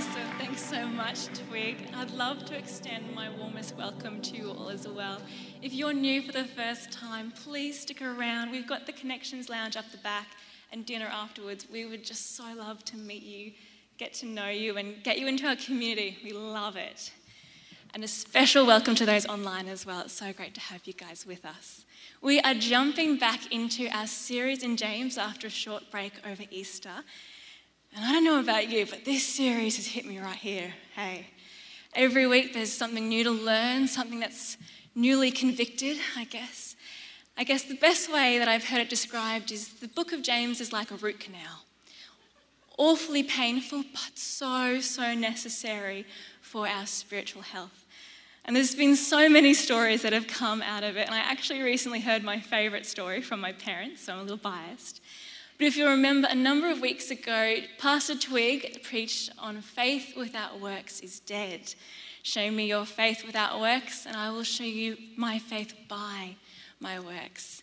Awesome. Thanks so much, Twig. I'd love to extend my warmest welcome to you all as well. If you're new for the first time, please stick around. We've got the Connections Lounge up the back and dinner afterwards. We would just so love to meet you, get to know you, and get you into our community. We love it. And a special welcome to those online as well. It's so great to have you guys with us. We are jumping back into our series in James after a short break over Easter. And I don't know about you, but this series has hit me right here. Hey, every week there's something new to learn, something that's newly convicted, I guess. I guess the best way that I've heard it described is the book of James is like a root canal. Awfully painful, but so, so necessary for our spiritual health. And there's been so many stories that have come out of it. And I actually recently heard my favourite story from my parents, so I'm a little biased. But if you remember, a number of weeks ago, Pastor Twig preached on faith without works is dead. Show me your faith without works, and I will show you my faith by my works.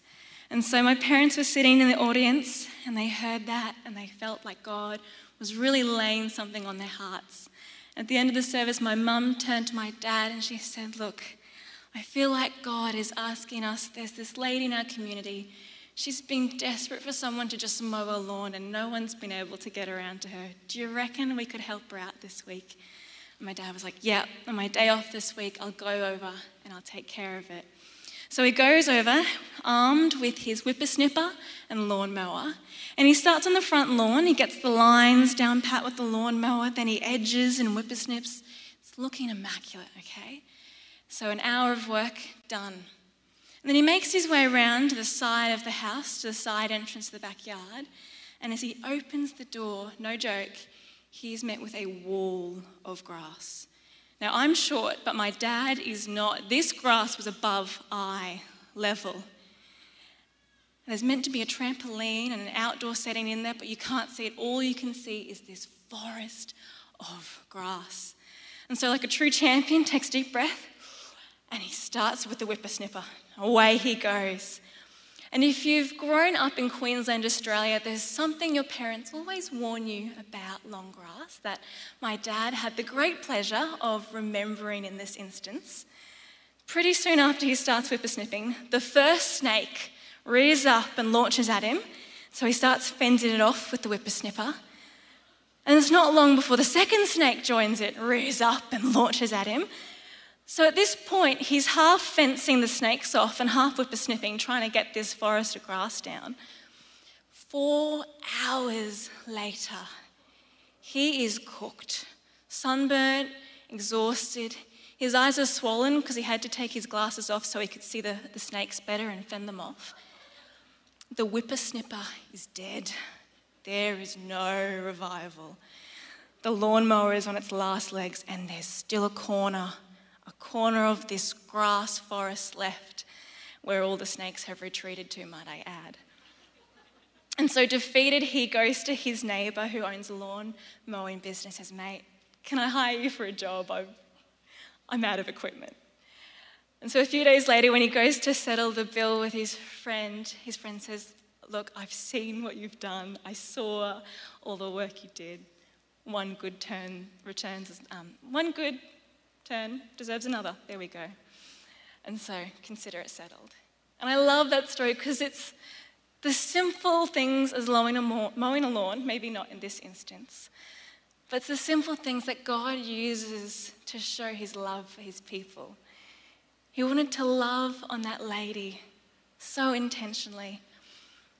And so my parents were sitting in the audience, and they heard that, and they felt like God was really laying something on their hearts. At the end of the service, my mum turned to my dad and she said, Look, I feel like God is asking us. There's this lady in our community She's been desperate for someone to just mow her lawn and no one's been able to get around to her. Do you reckon we could help her out this week? And my dad was like, Yeah, on my day off this week, I'll go over and I'll take care of it. So he goes over, armed with his whippersnipper and lawnmower, and he starts on the front lawn. He gets the lines down pat with the lawnmower, then he edges and whippersnips. It's looking immaculate, okay? So an hour of work done. And then he makes his way around to the side of the house, to the side entrance to the backyard. And as he opens the door, no joke, he is met with a wall of grass. Now, I'm short, but my dad is not. This grass was above eye level. And there's meant to be a trampoline and an outdoor setting in there, but you can't see it. All you can see is this forest of grass. And so, like a true champion, takes deep breath and he starts with the whippersnipper. Away he goes. And if you've grown up in Queensland, Australia, there's something your parents always warn you about long grass that my dad had the great pleasure of remembering in this instance. Pretty soon after he starts whippersnipping, the first snake rears up and launches at him. So he starts fending it off with the whippersnipper. And it's not long before the second snake joins it, rears up and launches at him. So at this point, he's half fencing the snakes off and half whippersnipping, trying to get this forest of grass down. Four hours later, he is cooked, sunburnt, exhausted. His eyes are swollen because he had to take his glasses off so he could see the, the snakes better and fend them off. The whippersnipper is dead. There is no revival. The lawnmower is on its last legs, and there's still a corner a corner of this grass forest left where all the snakes have retreated to, might I add. And so, defeated, he goes to his neighbour who owns a lawn mowing business, says, Mate, can I hire you for a job? I'm, I'm out of equipment. And so, a few days later, when he goes to settle the bill with his friend, his friend says, Look, I've seen what you've done. I saw all the work you did. One good turn returns, um, one good turn deserves another. There we go. And so consider it settled. And I love that story because it's the simple things as mowing a, lawn, maybe not in this instance, but it's the simple things that God uses to show his love for his people. He wanted to love on that lady so intentionally.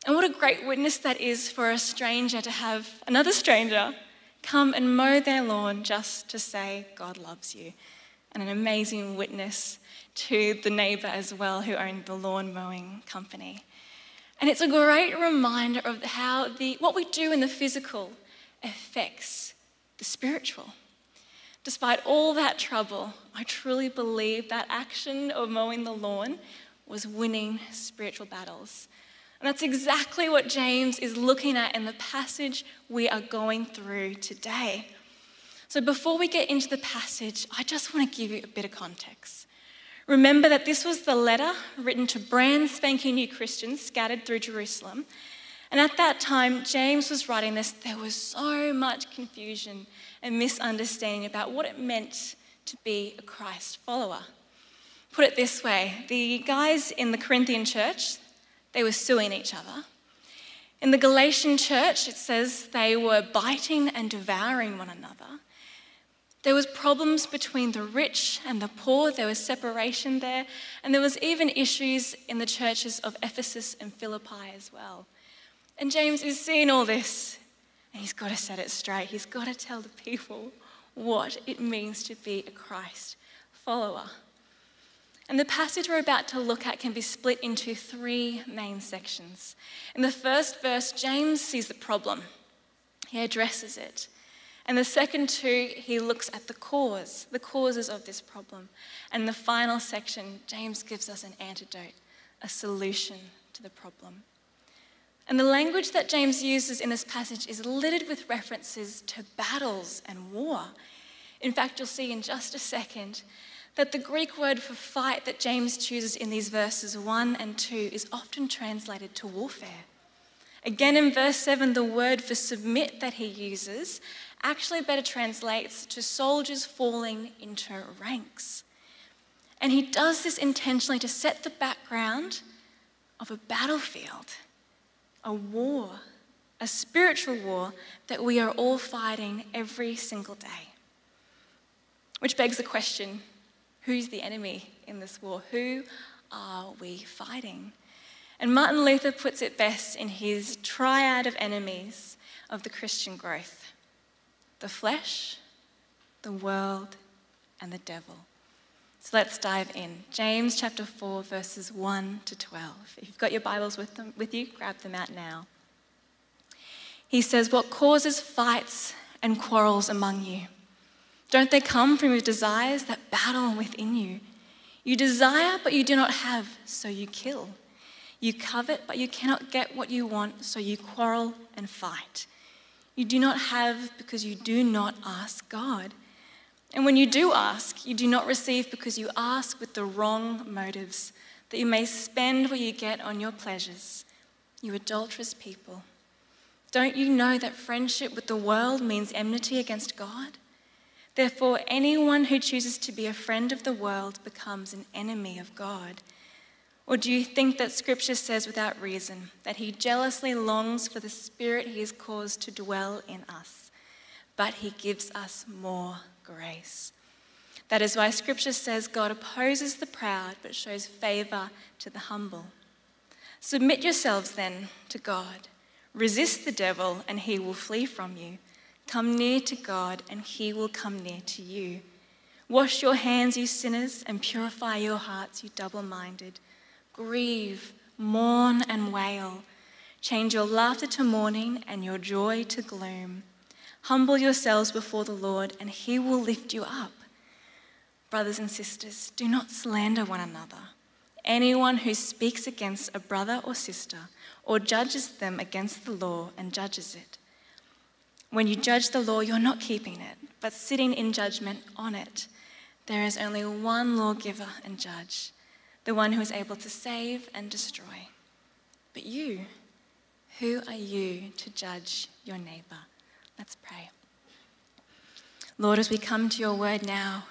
And what a great witness that is for a stranger to have another stranger come and mow their lawn just to say, God loves you and an amazing witness to the neighbour as well who owned the lawn mowing company. And it's a great reminder of how the, what we do in the physical affects the spiritual. Despite all that trouble, I truly believe that action of mowing the lawn was winning spiritual battles. And that's exactly what James is looking at in the passage we are going through today. So, before we get into the passage, I just want to give you a bit of context. Remember that this was the letter written to brand spanking new Christians scattered through Jerusalem. And at that time, James was writing this, there was so much confusion and misunderstanding about what it meant to be a Christ follower. Put it this way the guys in the Corinthian church, they were suing each other. In the Galatian church, it says they were biting and devouring one another. There was problems between the rich and the poor. There was separation there. And there was even issues in the churches of Ephesus and Philippi as well. And James is seeing all this, and he's got to set it straight. He's got to tell the people what it means to be a Christ follower. And the passage we're about to look at can be split into three main sections. In the first verse, James sees the problem, he addresses it. And the second two, he looks at the cause, the causes of this problem. And the final section, James gives us an antidote, a solution to the problem. And the language that James uses in this passage is littered with references to battles and war. In fact, you'll see in just a second that the Greek word for fight that James chooses in these verses 1 and 2 is often translated to warfare. Again, in verse 7, the word for submit that he uses actually better translates to soldiers falling into ranks. And he does this intentionally to set the background of a battlefield a war, a spiritual war that we are all fighting every single day. Which begs the question who's the enemy in this war? Who are we fighting? And Martin Luther puts it best in his triad of enemies of the Christian growth the flesh, the world, and the devil. So let's dive in. James chapter 4, verses 1 to 12. If you've got your Bibles with, them, with you, grab them out now. He says, What causes fights and quarrels among you? Don't they come from your desires that battle within you? You desire, but you do not have, so you kill. You covet, but you cannot get what you want, so you quarrel and fight. You do not have because you do not ask God. And when you do ask, you do not receive because you ask with the wrong motives, that you may spend what you get on your pleasures. You adulterous people. Don't you know that friendship with the world means enmity against God? Therefore, anyone who chooses to be a friend of the world becomes an enemy of God. Or do you think that Scripture says without reason that He jealously longs for the Spirit He has caused to dwell in us, but He gives us more grace. That is why Scripture says God opposes the proud but shows favor to the humble. Submit yourselves then to God. Resist the devil, and he will flee from you. Come near to God, and he will come near to you. Wash your hands, you sinners, and purify your hearts, you double minded. Grieve, mourn, and wail. Change your laughter to mourning and your joy to gloom. Humble yourselves before the Lord, and he will lift you up. Brothers and sisters, do not slander one another. Anyone who speaks against a brother or sister or judges them against the law and judges it. When you judge the law, you're not keeping it, but sitting in judgment on it. There is only one lawgiver and judge, the one who is able to save and destroy. But you, who are you to judge your neighbor? Let's pray. Lord, as we come to your word now,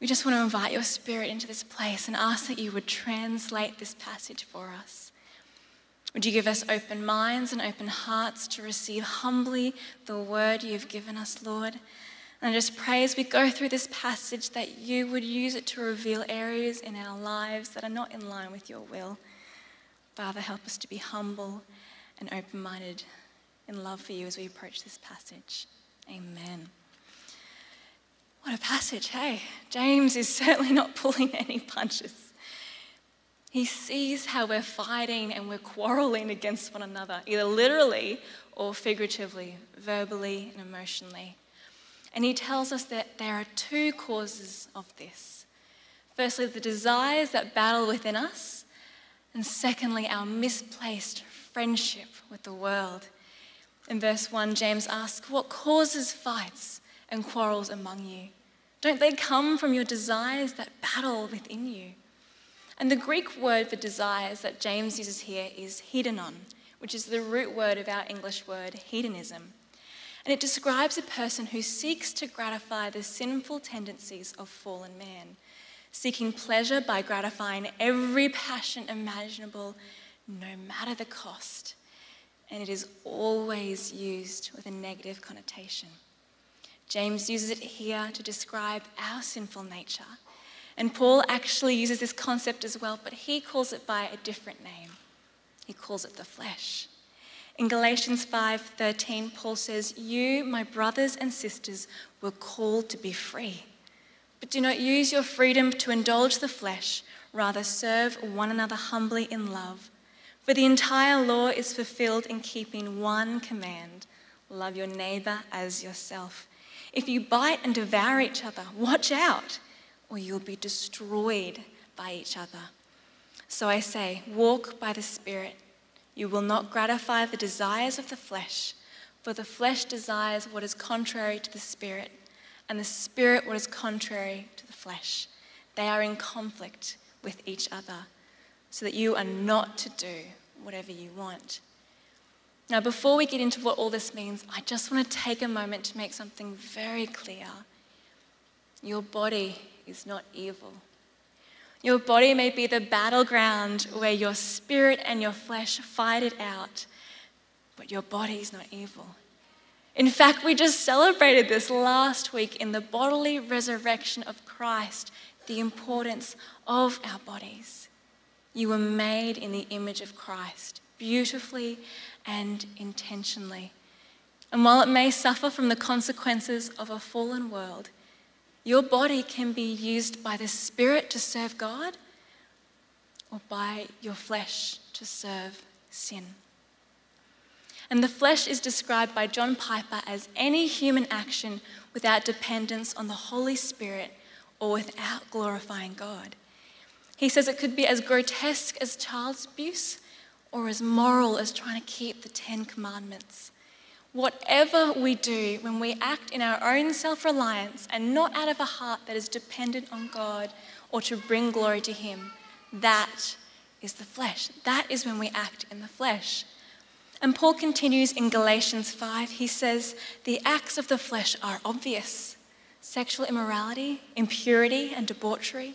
we just want to invite your spirit into this place and ask that you would translate this passage for us. Would you give us open minds and open hearts to receive humbly the word you've given us, Lord? And I just pray as we go through this passage that you would use it to reveal areas in our lives that are not in line with your will. Father, help us to be humble and open minded in love for you as we approach this passage. Amen. What a passage, hey? James is certainly not pulling any punches. He sees how we're fighting and we're quarreling against one another, either literally or figuratively, verbally and emotionally. And he tells us that there are two causes of this. Firstly, the desires that battle within us, and secondly, our misplaced friendship with the world. In verse 1, James asks, What causes fights and quarrels among you? Don't they come from your desires that battle within you? And the Greek word for desires that James uses here is hedonon, which is the root word of our English word hedonism. And it describes a person who seeks to gratify the sinful tendencies of fallen man, seeking pleasure by gratifying every passion imaginable, no matter the cost. And it is always used with a negative connotation. James uses it here to describe our sinful nature. And Paul actually uses this concept as well, but he calls it by a different name. He calls it the flesh. In Galatians 5:13, Paul says, "You, my brothers and sisters, were called to be free. But do not use your freedom to indulge the flesh, rather serve one another humbly in love. For the entire law is fulfilled in keeping one command: love your neighbor as yourself. If you bite and devour each other, watch out, or you'll be destroyed by each other. So I say, walk by the Spirit. You will not gratify the desires of the flesh, for the flesh desires what is contrary to the Spirit, and the Spirit what is contrary to the flesh. They are in conflict with each other, so that you are not to do whatever you want. Now, before we get into what all this means, I just want to take a moment to make something very clear. Your body is not evil. Your body may be the battleground where your spirit and your flesh fight it out, but your body is not evil. In fact, we just celebrated this last week in the bodily resurrection of Christ, the importance of our bodies. You were made in the image of Christ, beautifully and intentionally. And while it may suffer from the consequences of a fallen world, your body can be used by the Spirit to serve God or by your flesh to serve sin. And the flesh is described by John Piper as any human action without dependence on the Holy Spirit or without glorifying God. He says it could be as grotesque as child abuse or as moral as trying to keep the Ten Commandments. Whatever we do, when we act in our own self reliance and not out of a heart that is dependent on God or to bring glory to Him, that is the flesh. That is when we act in the flesh. And Paul continues in Galatians 5. He says, The acts of the flesh are obvious sexual immorality, impurity, and debauchery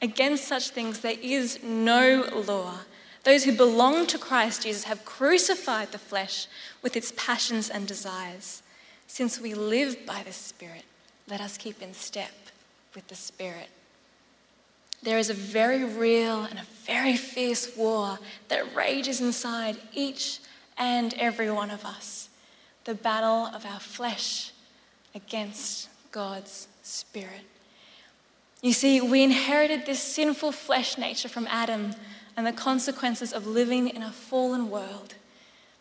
Against such things there is no law. Those who belong to Christ Jesus have crucified the flesh with its passions and desires. Since we live by the Spirit, let us keep in step with the Spirit. There is a very real and a very fierce war that rages inside each and every one of us the battle of our flesh against God's Spirit. You see, we inherited this sinful flesh nature from Adam and the consequences of living in a fallen world.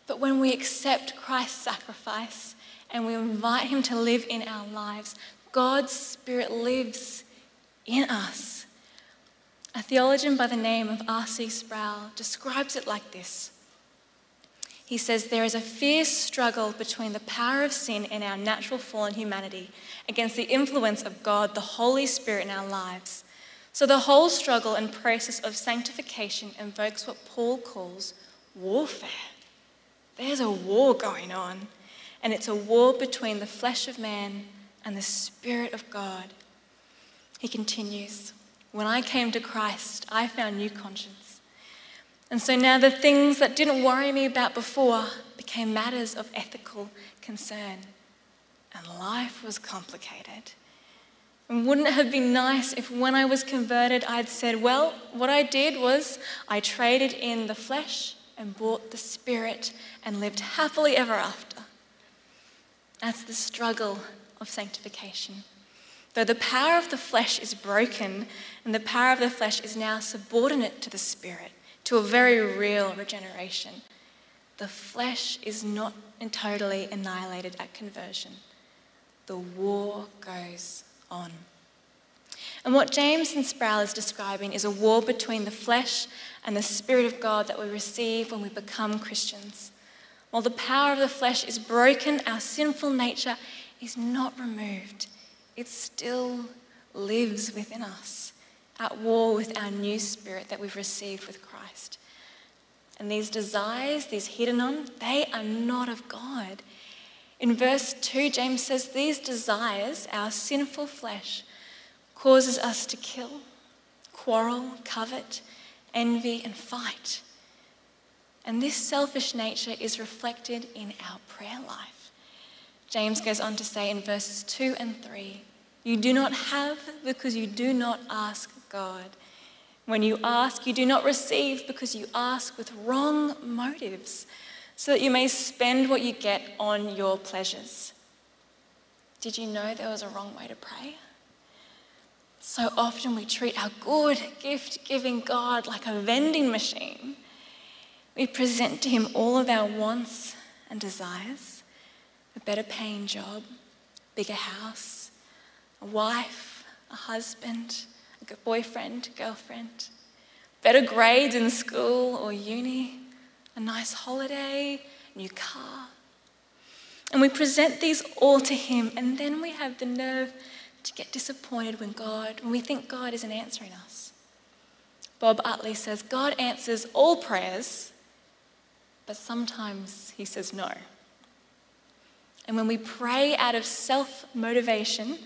But when we accept Christ's sacrifice and we invite Him to live in our lives, God's Spirit lives in us. A theologian by the name of R.C. Sproul describes it like this he says there is a fierce struggle between the power of sin in our natural fallen humanity against the influence of God, the Holy Spirit in our lives. So the whole struggle and process of sanctification invokes what Paul calls warfare. There's a war going on, and it's a war between the flesh of man and the Spirit of God. He continues When I came to Christ, I found new conscience. And so now the things that didn't worry me about before became matters of ethical concern. And life was complicated. And wouldn't it have been nice if when I was converted, I'd said, Well, what I did was I traded in the flesh and bought the spirit and lived happily ever after? That's the struggle of sanctification. Though the power of the flesh is broken and the power of the flesh is now subordinate to the spirit, to a very real regeneration. the flesh is not totally annihilated at conversion. The war goes on. And what James and Sproul is describing is a war between the flesh and the Spirit of God that we receive when we become Christians. While the power of the flesh is broken, our sinful nature is not removed. It still lives within us, at war with our new spirit that we've received with Christ. And these desires, these hedonon, they are not of God. In verse 2, James says, These desires, our sinful flesh, causes us to kill, quarrel, covet, envy, and fight. And this selfish nature is reflected in our prayer life. James goes on to say in verses 2 and 3 You do not have because you do not ask God. When you ask, you do not receive because you ask with wrong motives, so that you may spend what you get on your pleasures. Did you know there was a wrong way to pray? So often we treat our good, gift giving God like a vending machine. We present to Him all of our wants and desires a better paying job, bigger house, a wife, a husband, a boyfriend, girlfriend, better grades in school or uni, a nice holiday, new car. And we present these all to Him, and then we have the nerve to get disappointed when God, when we think God isn't answering us. Bob Utley says God answers all prayers, but sometimes he says no. And when we pray out of self motivation,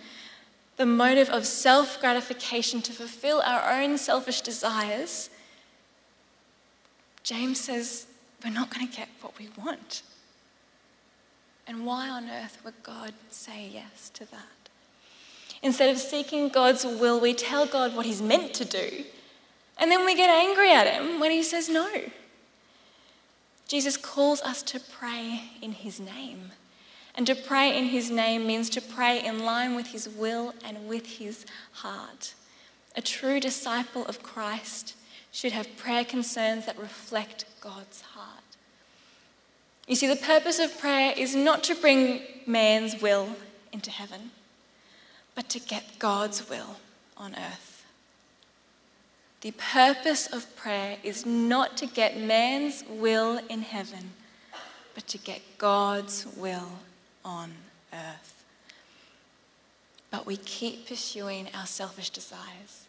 the motive of self gratification to fulfill our own selfish desires, James says we're not going to get what we want. And why on earth would God say yes to that? Instead of seeking God's will, we tell God what He's meant to do, and then we get angry at Him when He says no. Jesus calls us to pray in His name. And to pray in His name means to pray in line with His will and with His heart. A true disciple of Christ should have prayer concerns that reflect God's heart. You see, the purpose of prayer is not to bring man's will into heaven but to get God's will on earth. The purpose of prayer is not to get man's will in heaven, but to get God's will on earth. But we keep pursuing our selfish desires.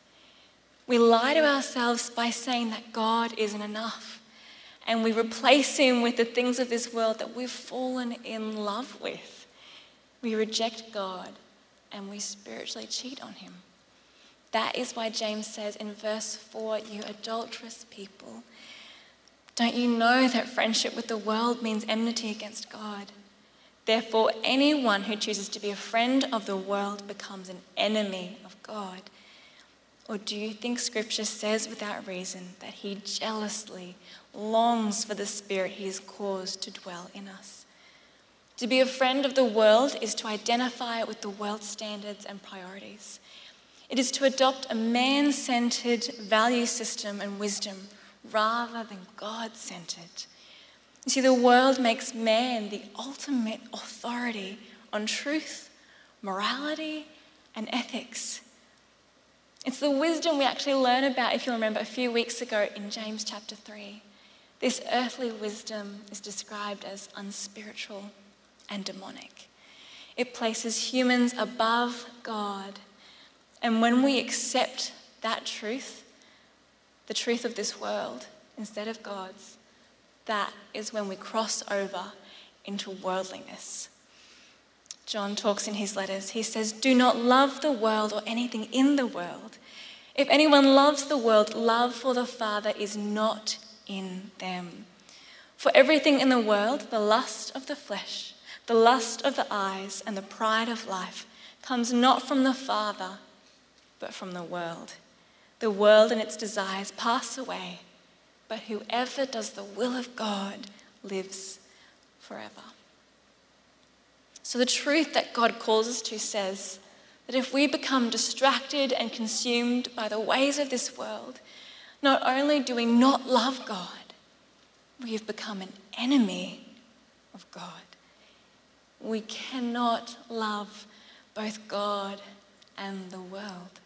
We lie to ourselves by saying that God isn't enough, and we replace Him with the things of this world that we've fallen in love with. We reject God and we spiritually cheat on him. That is why James says in verse 4 You adulterous people, don't you know that friendship with the world means enmity against God? Therefore, anyone who chooses to be a friend of the world becomes an enemy of God. Or do you think Scripture says without reason that He jealously longs for the Spirit He has caused to dwell in us? To be a friend of the world is to identify with the world's standards and priorities. It is to adopt a man centered value system and wisdom rather than God centered. You see, the world makes man the ultimate authority on truth, morality, and ethics. It's the wisdom we actually learn about, if you remember, a few weeks ago in James chapter 3. This earthly wisdom is described as unspiritual and demonic. It places humans above God. And when we accept that truth, the truth of this world, instead of God's, that is when we cross over into worldliness. John talks in his letters. He says, Do not love the world or anything in the world. If anyone loves the world, love for the Father is not in them. For everything in the world, the lust of the flesh, the lust of the eyes and the pride of life comes not from the Father, but from the world. The world and its desires pass away, but whoever does the will of God lives forever. So, the truth that God calls us to says that if we become distracted and consumed by the ways of this world, not only do we not love God, we have become an enemy of God. We cannot love both God and the world.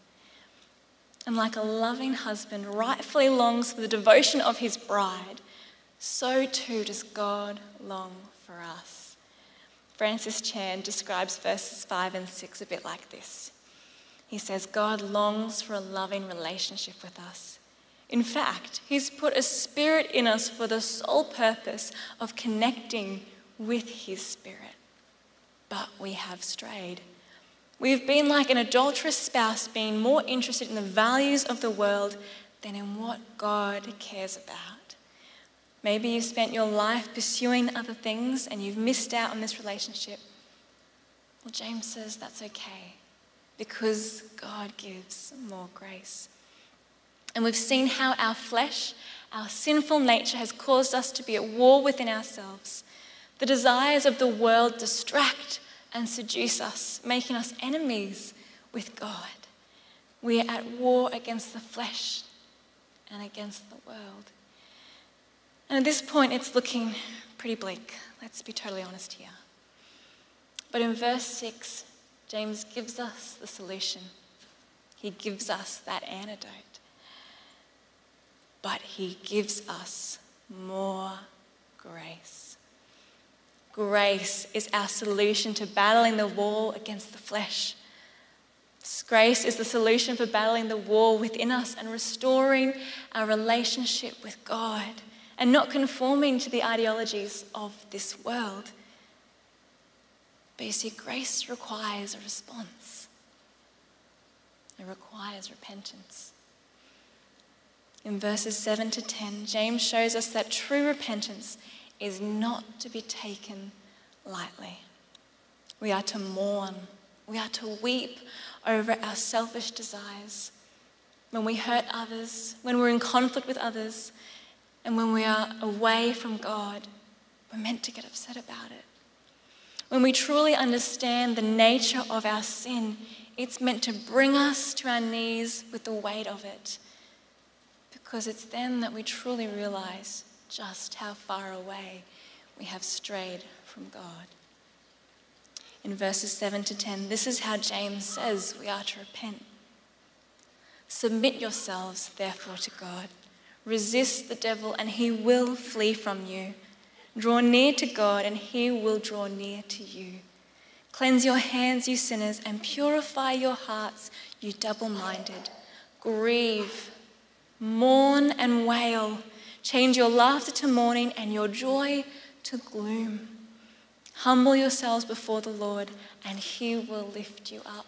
And like a loving husband rightfully longs for the devotion of his bride, so too does God long for us. Francis Chan describes verses 5 and 6 a bit like this. He says, God longs for a loving relationship with us. In fact, He's put a spirit in us for the sole purpose of connecting with His spirit. But we have strayed. We've been like an adulterous spouse, being more interested in the values of the world than in what God cares about. Maybe you've spent your life pursuing other things and you've missed out on this relationship. Well, James says that's okay because God gives more grace. And we've seen how our flesh, our sinful nature, has caused us to be at war within ourselves. The desires of the world distract and seduce us, making us enemies with God. We are at war against the flesh and against the world. And at this point, it's looking pretty bleak. Let's be totally honest here. But in verse 6, James gives us the solution. He gives us that antidote. But he gives us more grace. Grace is our solution to battling the war against the flesh. Grace is the solution for battling the war within us and restoring our relationship with God and not conforming to the ideologies of this world. But you see, grace requires a response, it requires repentance. In verses 7 to 10, James shows us that true repentance is not to be taken lightly. We are to mourn, we are to weep over our selfish desires. When we hurt others, when we're in conflict with others, and when we are away from God, we're meant to get upset about it. When we truly understand the nature of our sin, it's meant to bring us to our knees with the weight of it. Because it's then that we truly realize just how far away we have strayed from God. In verses 7 to 10, this is how James says we are to repent. Submit yourselves, therefore, to God. Resist the devil, and he will flee from you. Draw near to God, and he will draw near to you. Cleanse your hands, you sinners, and purify your hearts, you double minded. Grieve, mourn, and wail. Change your laughter to mourning and your joy to gloom. Humble yourselves before the Lord, and he will lift you up.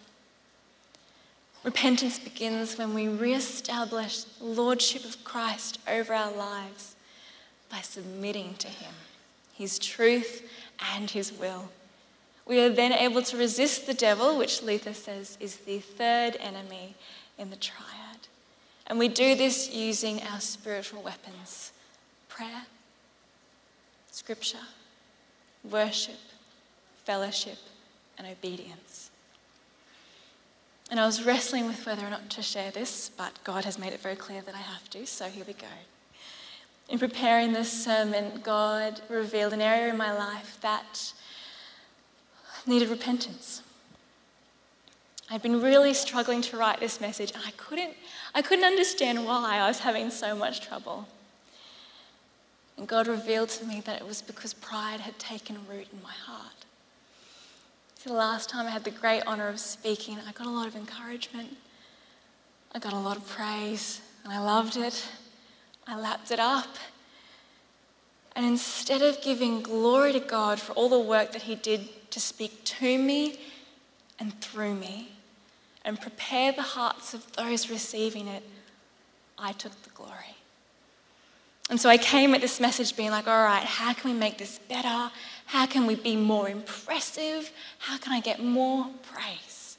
Repentance begins when we re-establish the lordship of Christ over our lives by submitting to him his truth, and his will. We are then able to resist the devil, which Luther says is the third enemy in the triad. And we do this using our spiritual weapons prayer, scripture, worship, fellowship, and obedience. And I was wrestling with whether or not to share this, but God has made it very clear that I have to, so here we go. In preparing this sermon, God revealed an area in my life that needed repentance. I'd been really struggling to write this message, and I couldn't, I couldn't understand why I was having so much trouble. And God revealed to me that it was because pride had taken root in my heart. So the last time I had the great honour of speaking, I got a lot of encouragement, I got a lot of praise, and I loved it. I lapped it up. And instead of giving glory to God for all the work that He did to speak to me and through me and prepare the hearts of those receiving it, I took the glory. And so I came at this message being like, all right, how can we make this better? How can we be more impressive? How can I get more praise?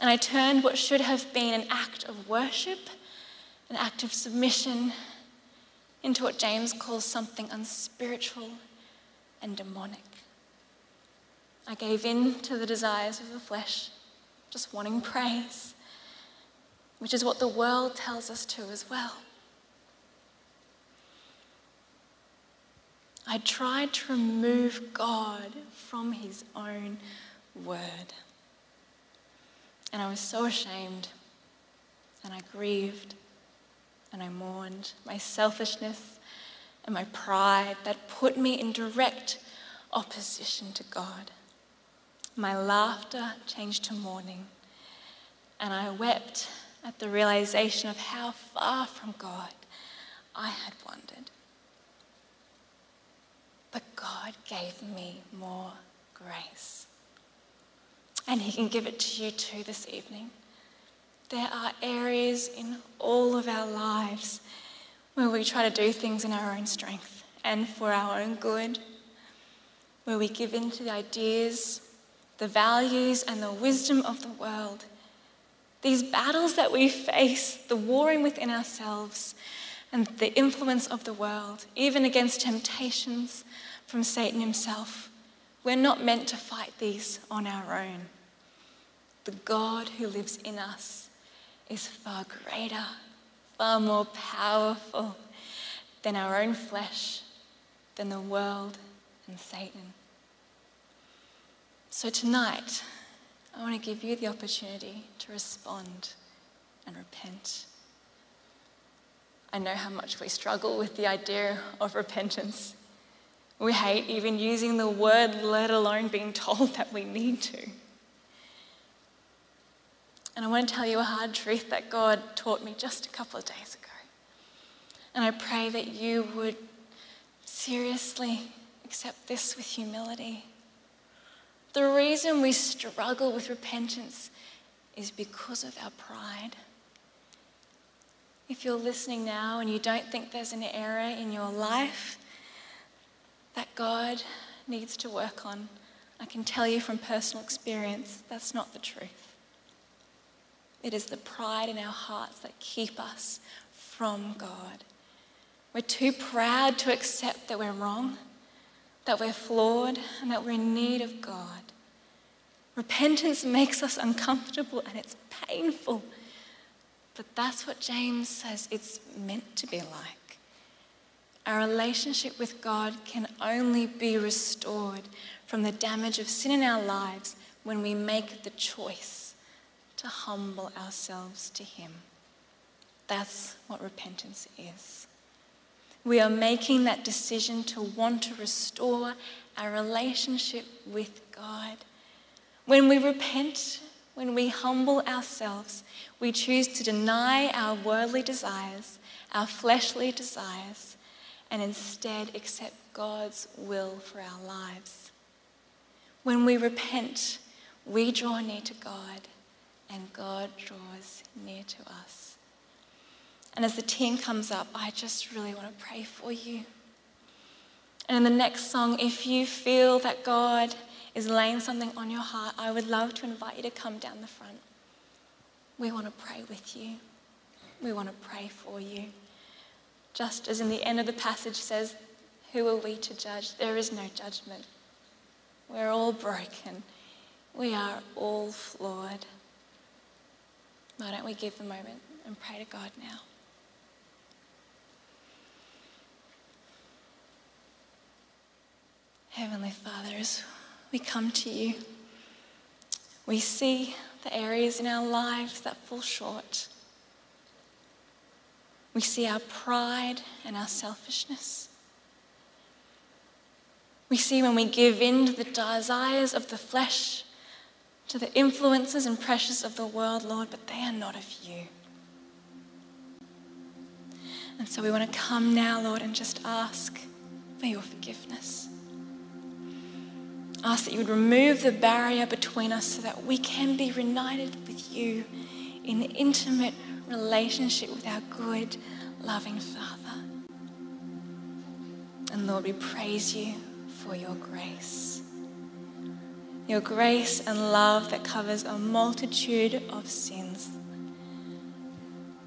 And I turned what should have been an act of worship an act of submission into what James calls something unspiritual and demonic. I gave in to the desires of the flesh, just wanting praise, which is what the world tells us to as well. I tried to remove God from his own word. And I was so ashamed, and I grieved, and I mourned my selfishness and my pride that put me in direct opposition to God. My laughter changed to mourning, and I wept at the realization of how far from God I had wandered. But God gave me more grace. And He can give it to you too this evening. There are areas in all of our lives where we try to do things in our own strength and for our own good, where we give in to the ideas, the values, and the wisdom of the world. These battles that we face, the warring within ourselves, and the influence of the world, even against temptations from Satan himself. We're not meant to fight these on our own. The God who lives in us is far greater, far more powerful than our own flesh, than the world and Satan. So tonight, I want to give you the opportunity to respond and repent. I know how much we struggle with the idea of repentance. We hate even using the word, let alone being told that we need to. And I want to tell you a hard truth that God taught me just a couple of days ago. And I pray that you would seriously accept this with humility. The reason we struggle with repentance is because of our pride. If you're listening now and you don't think there's an area in your life that God needs to work on, I can tell you from personal experience that's not the truth. It is the pride in our hearts that keep us from God. We're too proud to accept that we're wrong, that we're flawed, and that we're in need of God. Repentance makes us uncomfortable and it's painful. But that's what James says it's meant to be like. Our relationship with God can only be restored from the damage of sin in our lives when we make the choice to humble ourselves to Him. That's what repentance is. We are making that decision to want to restore our relationship with God. When we repent, when we humble ourselves, we choose to deny our worldly desires, our fleshly desires, and instead accept God's will for our lives. When we repent, we draw near to God, and God draws near to us. And as the team comes up, I just really want to pray for you. And in the next song, if you feel that God is laying something on your heart, I would love to invite you to come down the front. We want to pray with you. We want to pray for you. Just as in the end of the passage says, Who are we to judge? There is no judgment. We're all broken. We are all flawed. Why don't we give a moment and pray to God now? Heavenly Father, as we come to you, we see the areas in our lives that fall short. We see our pride and our selfishness. We see when we give in to the desires of the flesh, to the influences and pressures of the world, Lord, but they are not of you. And so we want to come now, Lord, and just ask for your forgiveness ask that you would remove the barrier between us so that we can be reunited with you in intimate relationship with our good, loving Father. And Lord, we praise you for your grace. Your grace and love that covers a multitude of sins.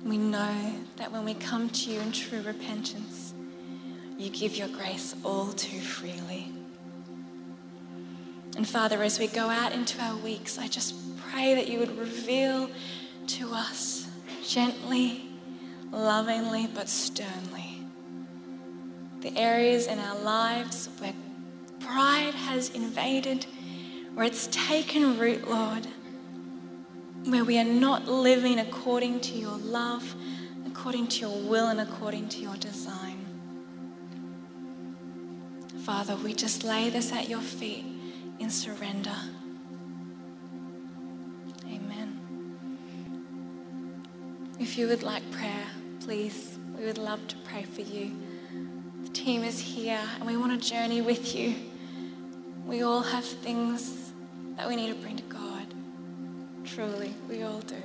We know that when we come to you in true repentance, you give your grace all too freely. And Father, as we go out into our weeks, I just pray that you would reveal to us gently, lovingly, but sternly the areas in our lives where pride has invaded, where it's taken root, Lord, where we are not living according to your love, according to your will, and according to your design. Father, we just lay this at your feet in surrender. Amen. If you would like prayer, please, we would love to pray for you. The team is here and we want to journey with you. We all have things that we need to bring to God. Truly, we all do.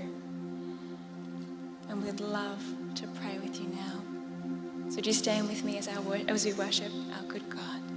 And we'd love to pray with you now. So, would you stand with me as, our, as we worship our good God?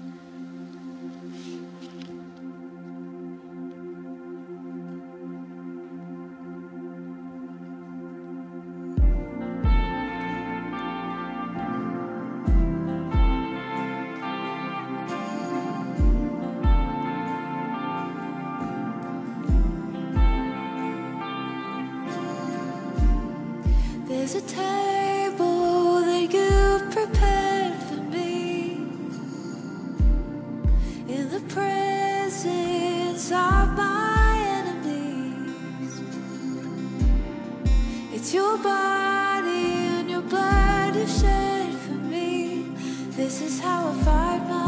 Your body and your blood you shed for me. This is how I fight my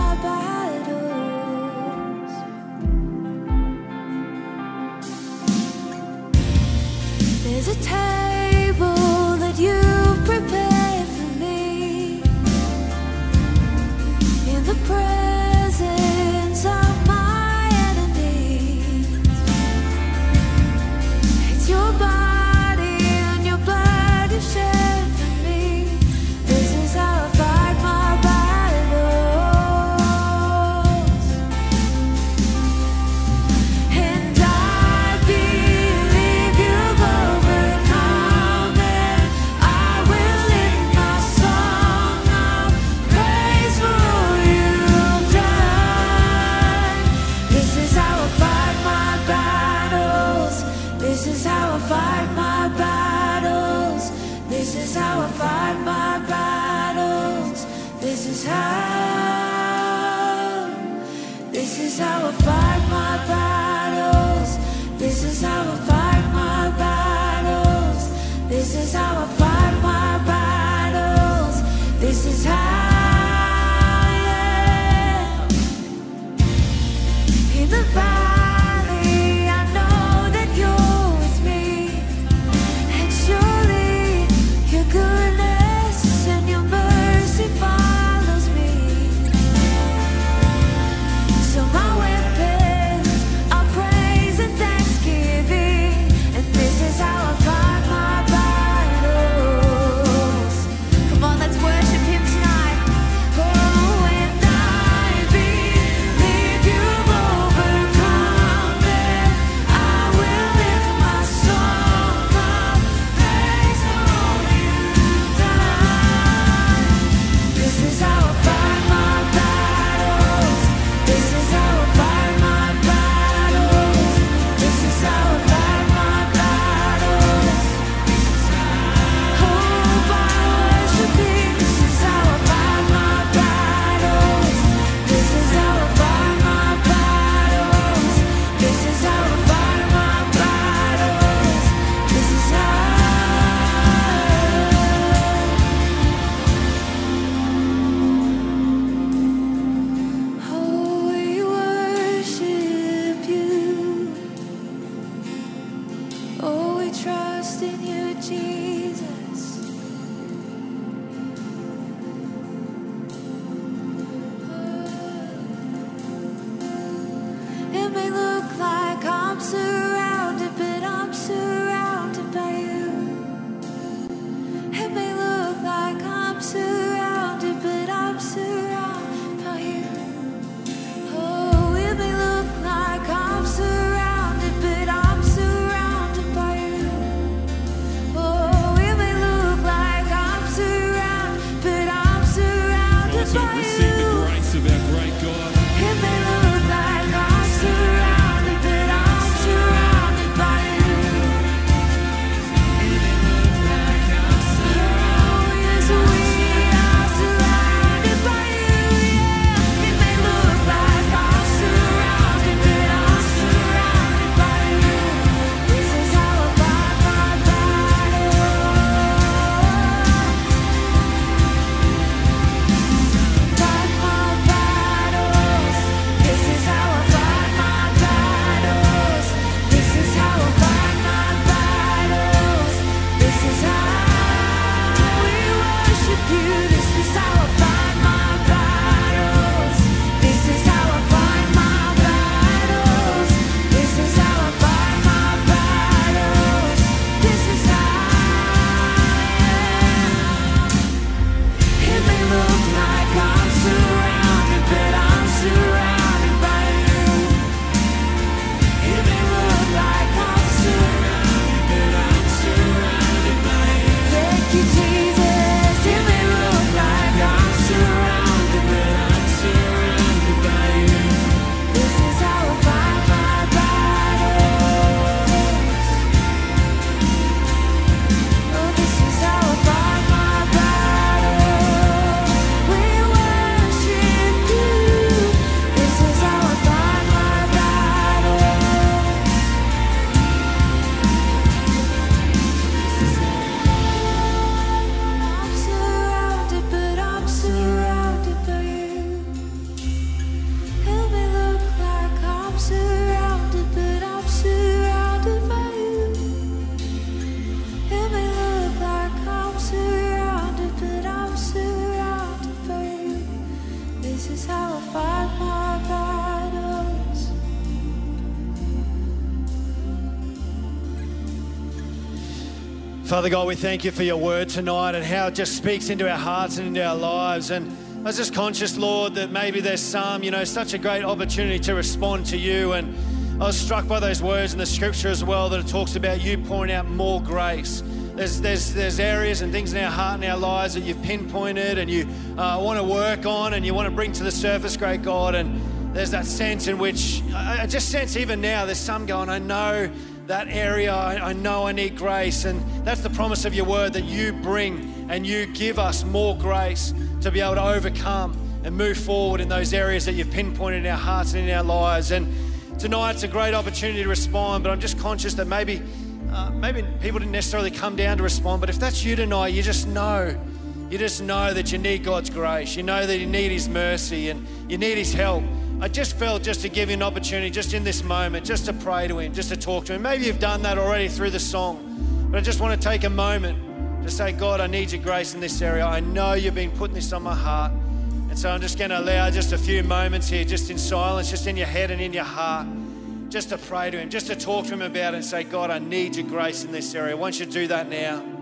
Father God, we thank you for your word tonight and how it just speaks into our hearts and into our lives. And I was just conscious, Lord, that maybe there's some, you know, such a great opportunity to respond to you. And I was struck by those words in the scripture as well that it talks about you pouring out more grace. There's, there's, there's areas and things in our heart and our lives that you've pinpointed and you uh, want to work on and you want to bring to the surface, great God. And there's that sense in which I, I just sense even now there's some going, I know that area, I, I know I need grace. And that's the promise of your word that you bring and you give us more grace to be able to overcome and move forward in those areas that you've pinpointed in our hearts and in our lives. And tonight it's a great opportunity to respond, but I'm just conscious that maybe, uh, maybe people didn't necessarily come down to respond. But if that's you tonight, you just know, you just know that you need God's grace. You know that you need His mercy and you need His help. I just felt just to give you an opportunity, just in this moment, just to pray to Him, just to talk to Him. Maybe you've done that already through the song, but I just want to take a moment to say, God, I need your grace in this area. I know you've been putting this on my heart. And so I'm just going to allow just a few moments here, just in silence, just in your head and in your heart, just to pray to Him, just to talk to Him about it and say, God, I need your grace in this area. I want you to do that now.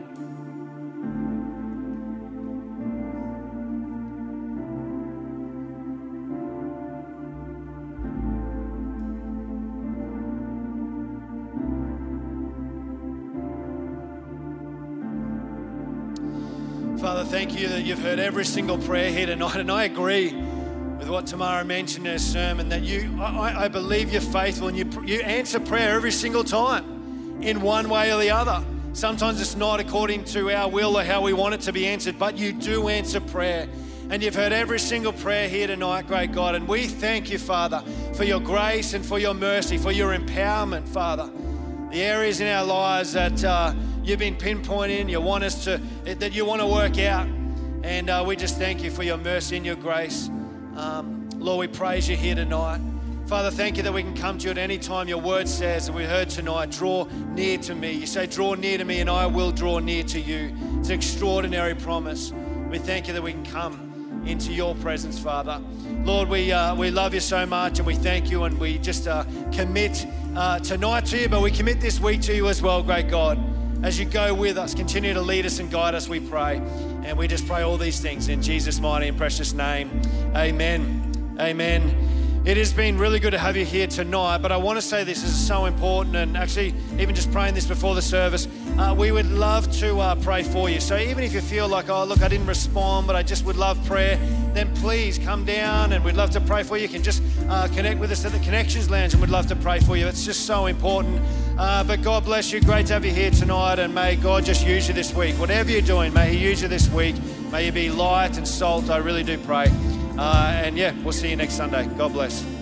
That you've heard every single prayer here tonight, and I agree with what Tamara mentioned in her sermon that you, I, I believe you're faithful and you, you answer prayer every single time in one way or the other. Sometimes it's not according to our will or how we want it to be answered, but you do answer prayer. And you've heard every single prayer here tonight, great God. And we thank you, Father, for your grace and for your mercy, for your empowerment, Father. The areas in our lives that uh, you've been pinpointing, you want us to, that you want to work out. And uh, we just thank you for your mercy and your grace. Um, Lord, we praise you here tonight. Father, thank you that we can come to you at any time. Your word says, and we heard tonight, draw near to me. You say, draw near to me, and I will draw near to you. It's an extraordinary promise. We thank you that we can come into your presence, Father. Lord, we, uh, we love you so much, and we thank you, and we just uh, commit uh, tonight to you, but we commit this week to you as well, great God. As you go with us, continue to lead us and guide us, we pray. And we just pray all these things in Jesus' mighty and precious name. Amen. Amen. It has been really good to have you here tonight, but I want to say this, is so important, and actually, even just praying this before the service, uh, we would love to uh, pray for you. So, even if you feel like, oh, look, I didn't respond, but I just would love prayer, then please come down and we'd love to pray for you. You can just uh, connect with us at the Connections Lounge and we'd love to pray for you. It's just so important. Uh, but God bless you. Great to have you here tonight, and may God just use you this week. Whatever you're doing, may He use you this week. May you be light and salt. I really do pray. Uh, and yeah, we'll see you next Sunday. God bless.